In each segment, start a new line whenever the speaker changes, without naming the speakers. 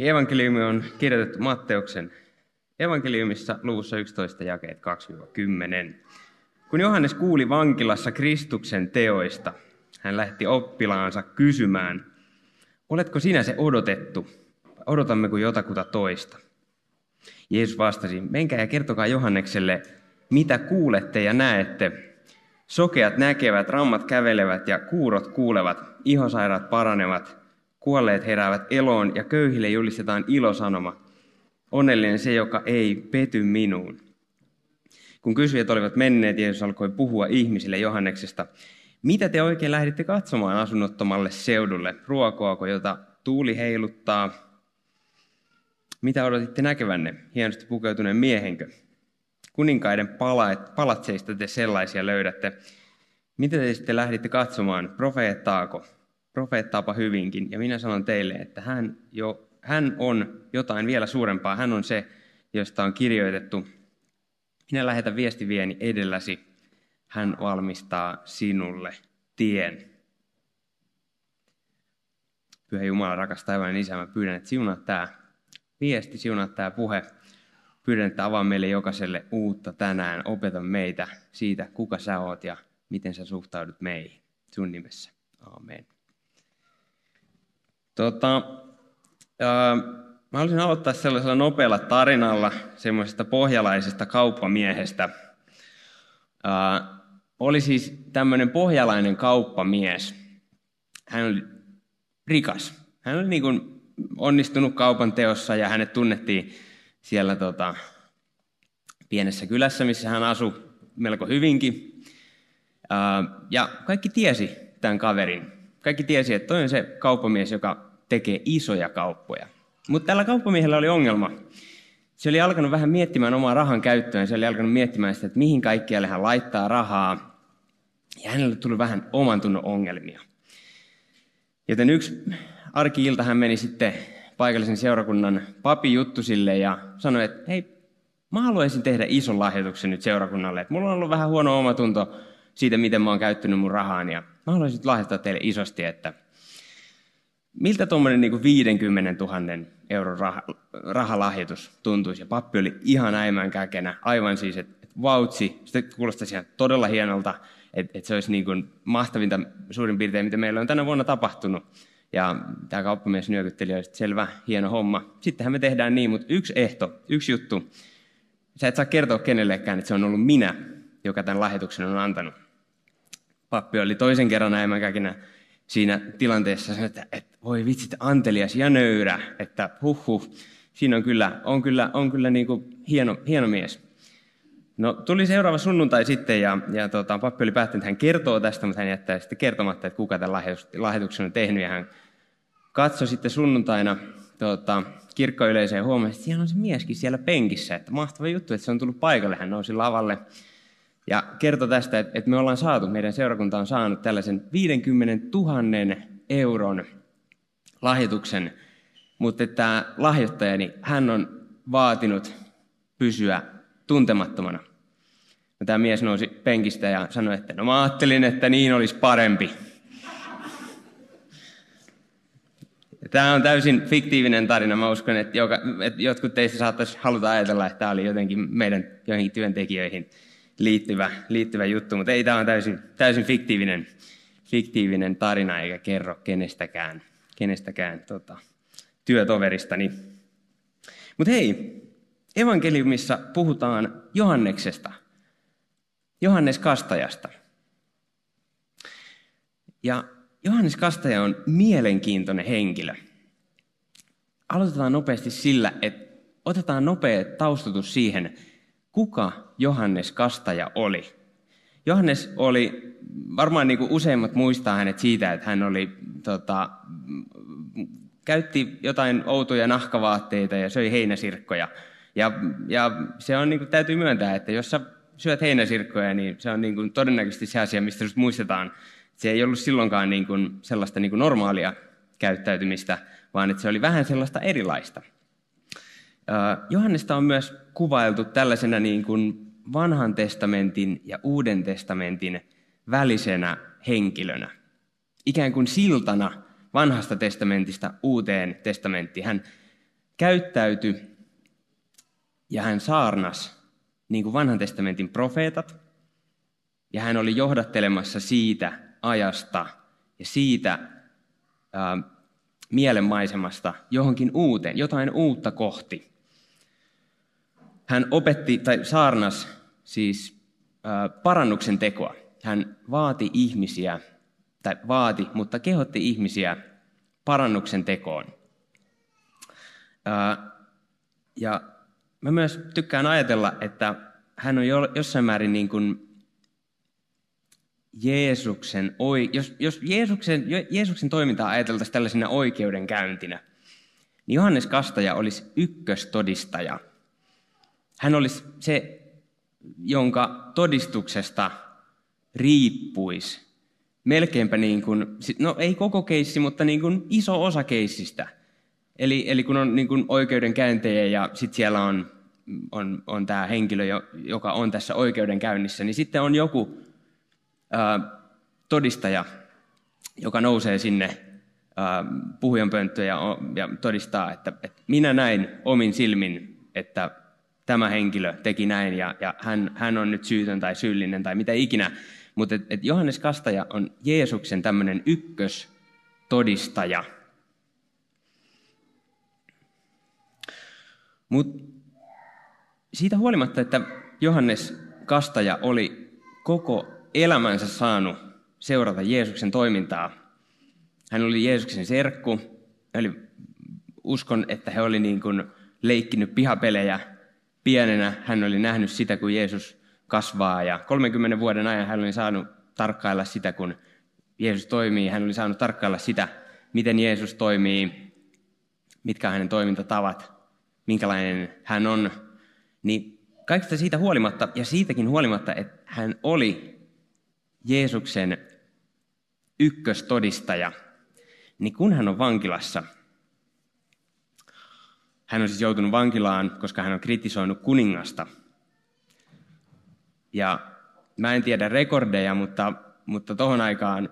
Eli evankeliumi on kirjoitettu Matteuksen evankeliumissa luvussa 11 jakeet 2-10. Kun Johannes kuuli vankilassa Kristuksen teoista, hän lähti oppilaansa kysymään, oletko sinä se odotettu, odotammeko jotakuta toista? Jeesus vastasi, menkää ja kertokaa Johannekselle, mitä kuulette ja näette. Sokeat näkevät, rammat kävelevät ja kuurot kuulevat, ihosairaat paranevat, kuolleet heräävät eloon ja köyhille julistetaan ilosanoma. Onnellinen se, joka ei pety minuun. Kun kysyjät olivat menneet, Jeesus alkoi puhua ihmisille Johanneksesta. Mitä te oikein lähditte katsomaan asunnottomalle seudulle? Ruokoako, jota tuuli heiluttaa? Mitä odotitte näkevänne? Hienosti pukeutuneen miehenkö? Kuninkaiden palatseista te sellaisia löydätte. Mitä te sitten lähditte katsomaan? Profeettaako? Profeettaapa hyvinkin. Ja minä sanon teille, että hän, jo, hän on jotain vielä suurempaa. Hän on se, josta on kirjoitettu. Minä lähetän viestivieni edelläsi. Hän valmistaa sinulle tien. Pyhä Jumala, rakas taivaan isä, mä pyydän, että siunaa tämä viesti, siunaa tämä puhe. Pyydän, että avaa meille jokaiselle uutta tänään. Opeta meitä siitä, kuka sä oot ja miten sä suhtaudut meihin. Sun nimessä. Amen. Tota, ää, mä haluaisin aloittaa sellaisella nopealla tarinalla semmoisesta pohjalaisesta kauppamiehestä. Ää, oli siis tämmöinen pohjalainen kauppamies. Hän oli rikas. Hän oli niin kuin onnistunut kaupan teossa ja hänet tunnettiin siellä tota, pienessä kylässä, missä hän asui melko hyvinkin. Ja kaikki tiesi tämän kaverin. Kaikki tiesi, että toi on se kauppamies, joka tekee isoja kauppoja. Mutta tällä kauppamiehellä oli ongelma. Se oli alkanut vähän miettimään omaa rahan käyttöön. Se oli alkanut miettimään sitä, että mihin kaikkialle hän laittaa rahaa. Ja hänelle tuli vähän oman tunnon ongelmia. Joten yksi arki-ilta hän meni sitten paikallisen seurakunnan papi juttusille ja sanoi, että hei, mä haluaisin tehdä ison lahjoituksen nyt seurakunnalle. Että mulla on ollut vähän huono omatunto siitä, miten mä oon käyttänyt mun rahaan. Ja mä haluaisin lahjoittaa teille isosti, että miltä tuommoinen niin 50 000 euron rah, rahalahjoitus tuntuisi. Ja pappi oli ihan äimän käkenä, aivan siis, että et vautsi, se kuulostaisi ihan todella hienolta, että et se olisi niin kuin mahtavinta suurin piirtein, mitä meillä on tänä vuonna tapahtunut. Ja tämä kauppamies nyökytteli, että selvä, hieno homma. Sittenhän me tehdään niin, mutta yksi ehto, yksi juttu. Sä et saa kertoa kenellekään, että se on ollut minä, joka tämän lahjoituksen on antanut. Pappi oli toisen kerran äimänkäkinä siinä tilanteessa, että, että voi vitsit, antelias ja nöyrä, että huh huh, siinä on kyllä, on kyllä, on kyllä niin kuin hieno, hieno mies. No tuli seuraava sunnuntai sitten ja, ja tota, pappi oli päättänyt, että hän kertoo tästä, mutta hän jättää sitten kertomatta, että kuka tämän lahjoituksen on tehnyt. Ja hän katsoi sitten sunnuntaina tota, kirkkoyleisöön ja huomasi, että siellä on se mieskin siellä penkissä. Että mahtava juttu, että se on tullut paikalle. Hän nousi lavalle ja kertoi tästä, että, me ollaan saatu, meidän seurakunta on saanut tällaisen 50 000 euron lahjoituksen, mutta tämä lahjoittajani, hän on vaatinut pysyä tuntemattomana. No, tämä mies nousi penkistä ja sanoi, että no mä ajattelin, että niin olisi parempi. Tämä on täysin fiktiivinen tarina. Mä uskon, että, joka, että jotkut teistä saattaisi haluta ajatella, että tämä oli jotenkin meidän joihinkin työntekijöihin liittyvä, liittyvä juttu, mutta ei, tämä on täysin, täysin fiktiivinen, fiktiivinen tarina eikä kerro kenestäkään, kenestäkään tota, työtoveristani. Mutta hei, evankeliumissa puhutaan Johanneksesta, Johannes Kastajasta. Ja Johannes Kastaja on mielenkiintoinen henkilö. Aloitetaan nopeasti sillä, että otetaan nopea taustatus siihen, kuka Johannes Kastaja oli. Johannes oli, varmaan niin kuin useimmat muistaa hänet siitä, että hän oli tota, käytti jotain outoja nahkavaatteita ja söi heinäsirkkoja. Ja, ja se on, niin kuin, täytyy myöntää, että jos sä syöt heinäsirkkoja, niin se on niin kuin, todennäköisesti se asia, mistä just muistetaan. Se ei ollut silloinkaan niin kuin, sellaista niin kuin normaalia käyttäytymistä, vaan että se oli vähän sellaista erilaista. Johannesta on myös kuvailtu tällaisena niin kuin vanhan testamentin ja uuden testamentin välisenä henkilönä. Ikään kuin siltana vanhasta testamentista uuteen testamenttiin. Hän käyttäytyi ja hän saarnas niin kuin vanhan testamentin profeetat, ja hän oli johdattelemassa siitä ajasta ja siitä ää, mielenmaisemasta johonkin uuteen, jotain uutta kohti. Hän opetti tai saarnas siis parannuksen tekoa. Hän vaati ihmisiä, tai vaati, mutta kehotti ihmisiä parannuksen tekoon. Ja mä myös tykkään ajatella, että hän on jossain määrin niin kuin Jeesuksen, jos, jos Jeesuksen, Jeesuksen toimintaa ajateltaisiin tällaisena oikeudenkäyntinä, niin Johannes Kastaja olisi ykköstodistaja. Hän olisi se, jonka todistuksesta riippuisi melkeinpä niin kuin, no ei koko keissi, mutta niin kuin iso osa keissistä. Eli, eli kun on niin kuin oikeudenkäyntejä ja sitten siellä on, on, on tämä henkilö, joka on tässä oikeudenkäynnissä, niin sitten on joku ää, todistaja, joka nousee sinne puhujanpönttöön ja, ja todistaa, että, että minä näin omin silmin, että tämä henkilö teki näin ja, ja hän, hän on nyt syytön tai syyllinen tai mitä ikinä. Mutta et, et Johannes Kastaja on Jeesuksen tämmöinen ykköstodistaja. Mutta siitä huolimatta, että Johannes Kastaja oli koko elämänsä saanut seurata Jeesuksen toimintaa, hän oli Jeesuksen serkku, eli uskon, että he oli niin kuin leikkinyt pihapelejä pienenä. Hän oli nähnyt sitä, kun Jeesus kasvaa. Ja 30 vuoden ajan hän oli saanut tarkkailla sitä, kun Jeesus toimii. Hän oli saanut tarkkailla sitä, miten Jeesus toimii, mitkä on hänen toimintatavat, minkälainen hän on. Niin kaikesta siitä huolimatta, ja siitäkin huolimatta, että hän oli Jeesuksen ykköstodistaja, niin kun hän on vankilassa, hän on siis joutunut vankilaan, koska hän on kritisoinut kuningasta – ja mä en tiedä rekordeja, mutta, mutta tohon aikaan,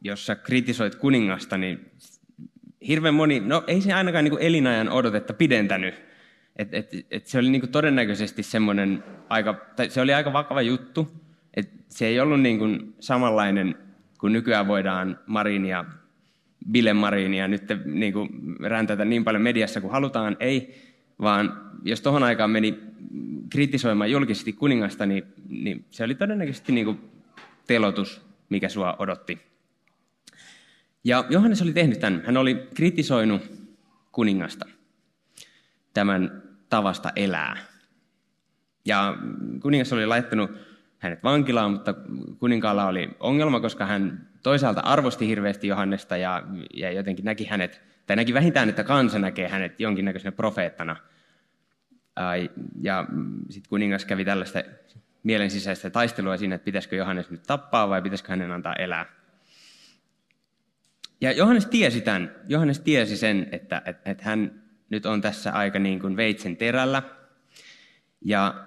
jos sä kritisoit kuningasta, niin hirveän moni, no ei se ainakaan niin elinajan odotetta pidentänyt. Et, et, et se oli niin todennäköisesti semmoinen aika, tai se oli aika vakava juttu. Et se ei ollut niin kuin samanlainen kuin nykyään voidaan Marinia, Bille Marinia nyt niin kuin räntätä niin paljon mediassa kuin halutaan. Ei, vaan jos tuohon aikaan meni kritisoimaan julkisesti kuningasta, niin, niin se oli todennäköisesti niin kuin telotus, mikä sua odotti. Ja Johannes oli tehnyt tämän. Hän oli kritisoinut kuningasta tämän tavasta elää. Ja kuningas oli laittanut hänet vankilaan, mutta kuninkaalla oli ongelma, koska hän toisaalta arvosti hirveästi Johannesta ja, ja jotenkin näki hänet, tai näki vähintään, että kansa näkee hänet jonkinnäköisenä profeettana – ja sitten kuningas kävi tällaista mielensisäistä taistelua siinä, että pitäisikö Johannes nyt tappaa vai pitäisikö hänen antaa elää. Ja Johannes tiesi tämän. Johannes tiesi sen, että, että, että hän nyt on tässä aika niin kuin veitsen terällä. Ja,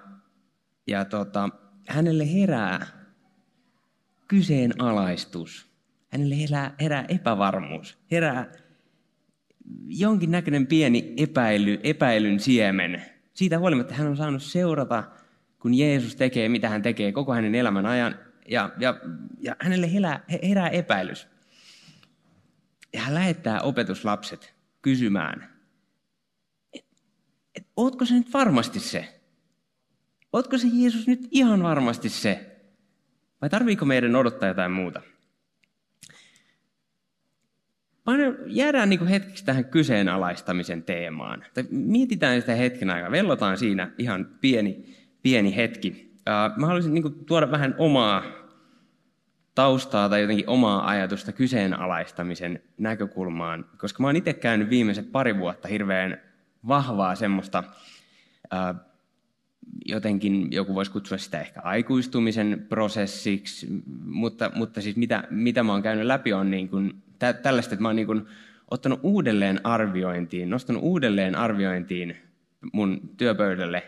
ja tota, hänelle herää kyseenalaistus. Hänelle herää, herää epävarmuus. Herää jonkinnäköinen pieni epäily, epäilyn siemen siitä huolimatta hän on saanut seurata, kun Jeesus tekee, mitä hän tekee koko hänen elämän ajan, ja, ja, ja hänelle herää, herää epäilys. Ja hän lähettää opetuslapset kysymään, että et, ootko se nyt varmasti se? Ootko se Jeesus nyt ihan varmasti se? Vai tarviiko meidän odottaa jotain muuta? jäädään niin hetkeksi tähän kyseenalaistamisen teemaan. Tai mietitään sitä hetken aikaa, vellotaan siinä ihan pieni, pieni hetki. Mä haluaisin niin tuoda vähän omaa taustaa tai jotenkin omaa ajatusta kyseenalaistamisen näkökulmaan, koska mä oon itse käynyt viimeiset pari vuotta hirveän vahvaa semmoista, jotenkin joku voisi kutsua sitä ehkä aikuistumisen prosessiksi, mutta, mutta siis mitä, mitä mä oon käynyt läpi on niin kuin, tä, tällaista, että mä oon niin kuin ottanut uudelleen arviointiin, nostanut uudelleen arviointiin mun työpöydälle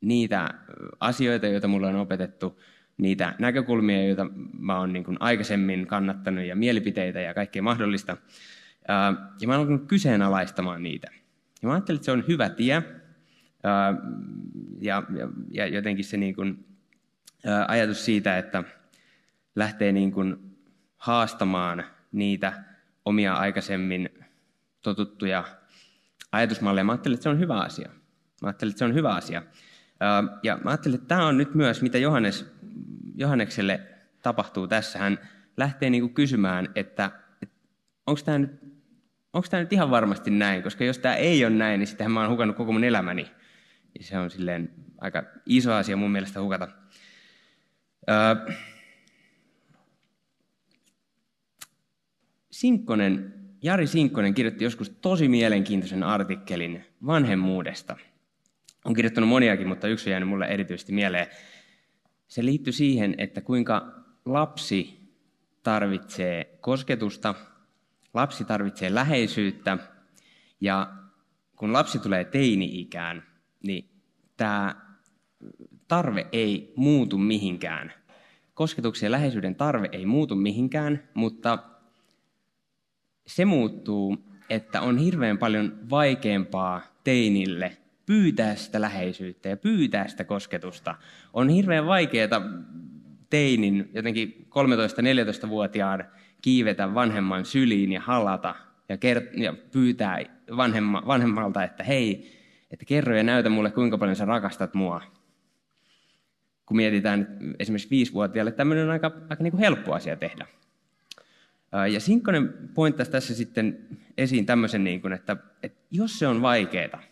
niitä asioita, joita mulla on opetettu, niitä näkökulmia, joita mä oon niin aikaisemmin kannattanut ja mielipiteitä ja kaikkea mahdollista. Ja mä oon alkanut kyseenalaistamaan niitä. Ja mä ajattelin, että se on hyvä tie. Ja, ja, ja jotenkin se niin kuin, ajatus siitä, että lähtee niin kuin haastamaan niitä omia aikaisemmin totuttuja ajatusmalleja. Mä ajattelin, että se on hyvä asia. Mä ajattelin, että se on hyvä asia. Ja mä ajattelin, että tämä on nyt myös, mitä Johannes, Johannekselle tapahtuu tässä. Hän lähtee niin kuin kysymään, että, että onko tämä nyt, onko tämä nyt ihan varmasti näin, koska jos tämä ei ole näin, niin sittenhän mä oon hukannut koko mun elämäni. Ja se on silleen aika iso asia mun mielestä hukata. Sinkkonen, Jari Sinkkonen kirjoitti joskus tosi mielenkiintoisen artikkelin vanhemmuudesta. On kirjoittanut moniakin, mutta yksi on jäänyt mulle erityisesti mieleen. Se liittyy siihen, että kuinka lapsi tarvitsee kosketusta, lapsi tarvitsee läheisyyttä ja kun lapsi tulee teini-ikään, niin tämä tarve ei muutu mihinkään. Kosketuksen ja läheisyyden tarve ei muutu mihinkään, mutta se muuttuu, että on hirveän paljon vaikeampaa teinille pyytää sitä läheisyyttä ja pyytää sitä kosketusta. On hirveän vaikeaa teinin, jotenkin 13-14-vuotiaan kiivetä vanhemman syliin ja halata ja, kert- ja pyytää vanhemma- vanhemmalta, että hei, että kerro ja näytä mulle, kuinka paljon sä rakastat mua. Kun mietitään esimerkiksi viisivuotiaalle, tämmöinen on aika, aika niin kuin helppo asia tehdä. Ja Sinkkonen pointtasi tässä sitten esiin tämmöisen, niin kuin, että, että jos se on vaikeaa,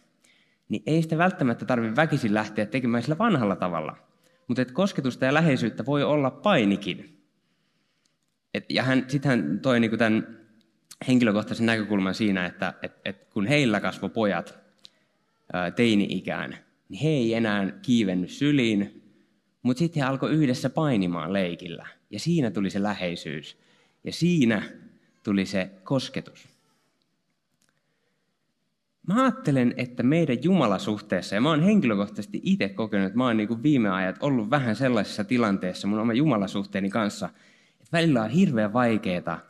niin ei sitä välttämättä tarvitse väkisin lähteä tekemään sillä vanhalla tavalla. Mutta että kosketusta ja läheisyyttä voi olla painikin. Et, ja hän, sitten hän toi niin kuin tämän henkilökohtaisen näkökulman siinä, että et, et kun heillä kasvoi pojat teini-ikään, niin he ei enää kiivennyt syliin, mutta sitten he alkoi yhdessä painimaan leikillä. Ja siinä tuli se läheisyys. Ja siinä tuli se kosketus. Mä ajattelen, että meidän Jumalasuhteessa, ja mä oon henkilökohtaisesti itse kokenut, että mä oon niin kuin viime ajat ollut vähän sellaisessa tilanteessa mun oma Jumalasuhteeni kanssa, että välillä on hirveän vaikeaa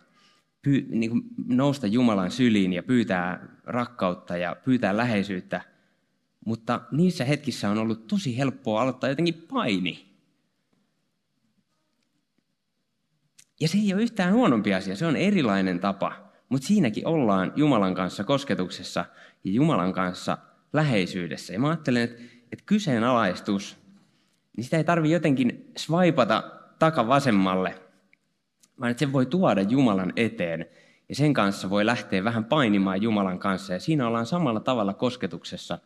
py, niin nousta Jumalan syliin ja pyytää rakkautta ja pyytää läheisyyttä, mutta niissä hetkissä on ollut tosi helppoa aloittaa jotenkin paini. Ja se ei ole yhtään huonompi asia, se on erilainen tapa. Mutta siinäkin ollaan Jumalan kanssa kosketuksessa ja Jumalan kanssa läheisyydessä. Ja mä ajattelen, että, että kyseenalaistus, niin sitä ei tarvitse jotenkin swipata takavasemmalle, vaan että sen voi tuoda Jumalan eteen. Ja sen kanssa voi lähteä vähän painimaan Jumalan kanssa. Ja siinä ollaan samalla tavalla kosketuksessa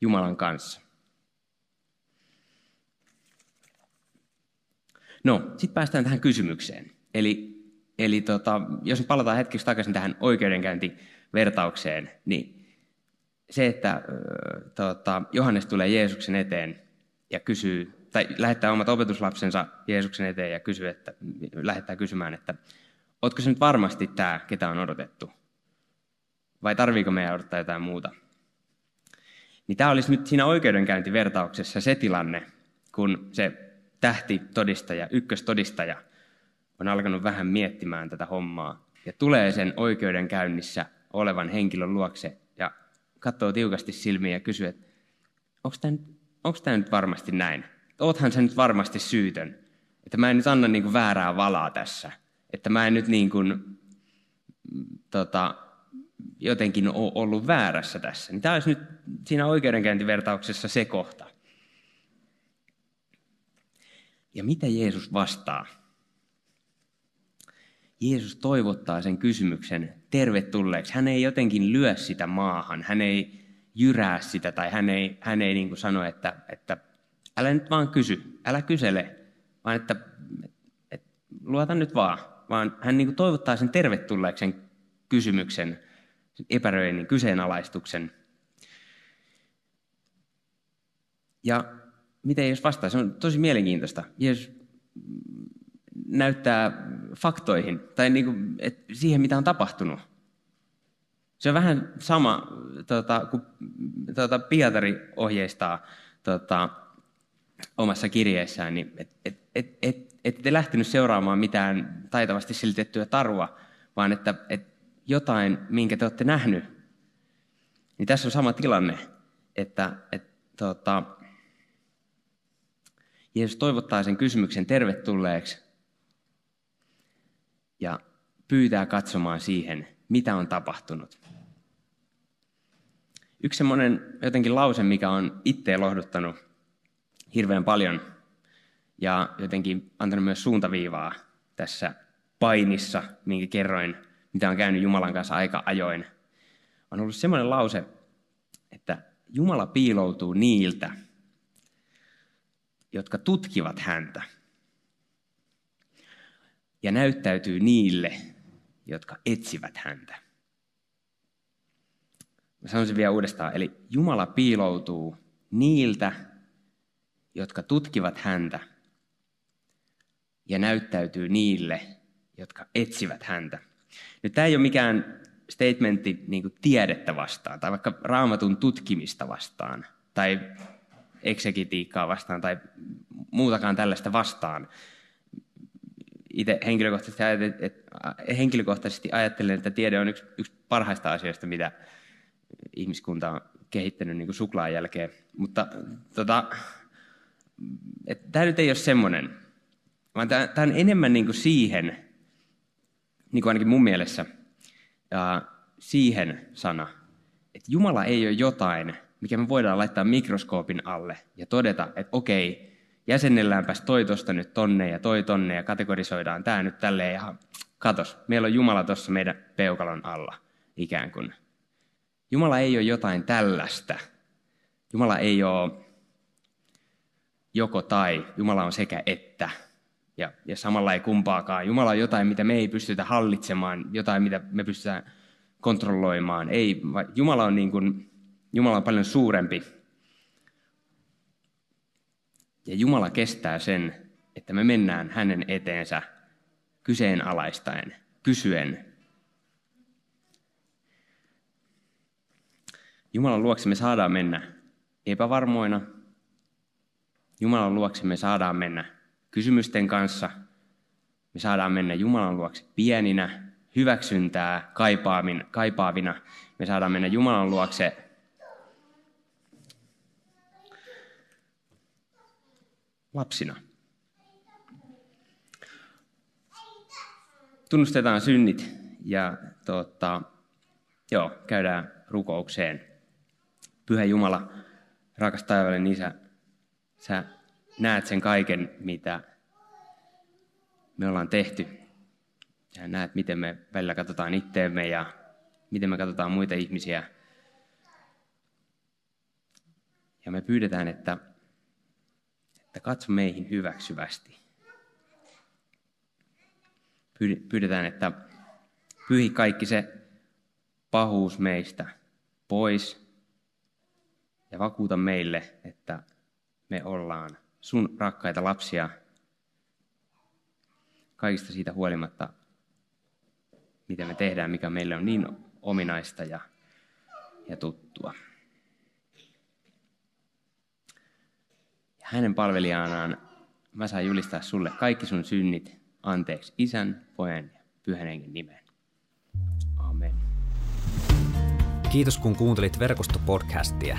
Jumalan kanssa. No, sitten päästään tähän kysymykseen. Eli, eli tota, jos palataan hetkeksi takaisin tähän oikeudenkäyntivertaukseen, niin se, että tota, Johannes tulee Jeesuksen eteen ja kysyy, tai lähettää omat opetuslapsensa Jeesuksen eteen ja kysyy, että, lähettää kysymään, että ootko se nyt varmasti tämä, ketä on odotettu? Vai tarviiko meidän odottaa jotain muuta? Niin tämä olisi nyt siinä oikeudenkäyntivertauksessa se tilanne, kun se tähti todistaja, ykköstodistaja, on alkanut vähän miettimään tätä hommaa ja tulee sen oikeudenkäynnissä olevan henkilön luokse ja katsoo tiukasti silmiä ja kysyy, että onko tämä nyt, varmasti näin? Oothan sä nyt varmasti syytön. Että mä en nyt anna niin kuin väärää valaa tässä. Että mä en nyt niin kuin, tota, jotenkin ollut väärässä tässä. Niin tämä olisi nyt siinä oikeudenkäyntivertauksessa se kohta. Ja mitä Jeesus vastaa? Jeesus toivottaa sen kysymyksen tervetulleeksi. Hän ei jotenkin lyö sitä maahan, hän ei jyrää sitä tai hän ei, hän ei niin sano, että, että älä nyt vaan kysy, älä kysele, vaan että, että luota nyt vaan, vaan hän niin toivottaa sen tervetulleeksi sen kysymyksen, sen epäröinnin, kyseenalaistuksen. Ja miten jos vastaa? Se on tosi mielenkiintoista. Jeesus näyttää faktoihin tai niin kuin, että siihen, mitä on tapahtunut. Se on vähän sama, tota, kun tota, Pietari ohjeistaa tota, omassa kirjeessään, niin et, et, et, et te lähtenyt seuraamaan mitään taitavasti silitettyä tarua, vaan että et jotain, minkä te olette nähnyt. Niin tässä on sama tilanne, että et, tota, Jeesus toivottaa sen kysymyksen tervetulleeksi ja pyytää katsomaan siihen, mitä on tapahtunut. Yksi semmoinen jotenkin lause, mikä on itse lohduttanut hirveän paljon ja jotenkin antanut myös suuntaviivaa tässä painissa, minkä kerroin, mitä on käynyt Jumalan kanssa aika ajoin, on ollut semmoinen lause, että Jumala piiloutuu niiltä, jotka tutkivat häntä ja näyttäytyy niille, jotka etsivät häntä. Mä sanoisin vielä uudestaan, eli Jumala piiloutuu niiltä, jotka tutkivat häntä ja näyttäytyy niille, jotka etsivät häntä. Nyt tämä ei ole mikään statementti niin kuin tiedettä vastaan, tai vaikka raamatun tutkimista vastaan, tai eksegitiikkaa vastaan, tai muutakaan tällaista vastaan. Itse henkilökohtaisesti, henkilökohtaisesti ajattelen, että tiede on yksi, yksi parhaista asioista, mitä ihmiskunta on kehittänyt niin kuin suklaan jälkeen. Mutta tota, tämä nyt ei ole semmoinen, vaan tämä on enemmän niin kuin siihen, niin kuin ainakin mun mielessä, siihen sana, että Jumala ei ole jotain, mikä me voidaan laittaa mikroskoopin alle ja todeta, että okei, jäsennelläänpäs toi tosta nyt tonne ja toi tonne ja kategorisoidaan tämä nyt tälleen ja katos, meillä on Jumala tuossa meidän peukalon alla ikään kuin. Jumala ei ole jotain tällaista. Jumala ei ole joko tai, Jumala on sekä että. Ja, ja samalla ei kumpaakaan. Jumala on jotain, mitä me ei pystytä hallitsemaan, jotain, mitä me pystytään kontrolloimaan. Ei, Jumala on, niin kuin, Jumala on paljon suurempi. Ja Jumala kestää sen, että me mennään hänen eteensä kyseenalaistaen, kysyen. Jumalan luokse me saadaan mennä epävarmoina, Jumalan luokse me saadaan mennä kysymysten kanssa. Me saadaan mennä Jumalan luokse pieninä, hyväksyntää kaipaavina. Me saadaan mennä Jumalan luokse lapsina. Tunnustetaan synnit ja tota, joo, käydään rukoukseen. Pyhä Jumala, rakas taivaallinen Isä, Sä näet sen kaiken, mitä me ollaan tehty. Sä näet, miten me välillä katsotaan itteemme ja miten me katsotaan muita ihmisiä. Ja me pyydetään, että, että katso meihin hyväksyvästi. Pyydetään, että pyhi kaikki se pahuus meistä pois ja vakuuta meille, että me ollaan sun rakkaita lapsia kaikista siitä huolimatta, mitä me tehdään, mikä meille on niin ominaista ja, ja tuttua. Ja hänen palvelijanaan mä saan julistaa sulle kaikki sun synnit anteeksi isän, pojan ja pyhän hengen nimeen. Amen.
Kiitos kun kuuntelit verkostopodcastia.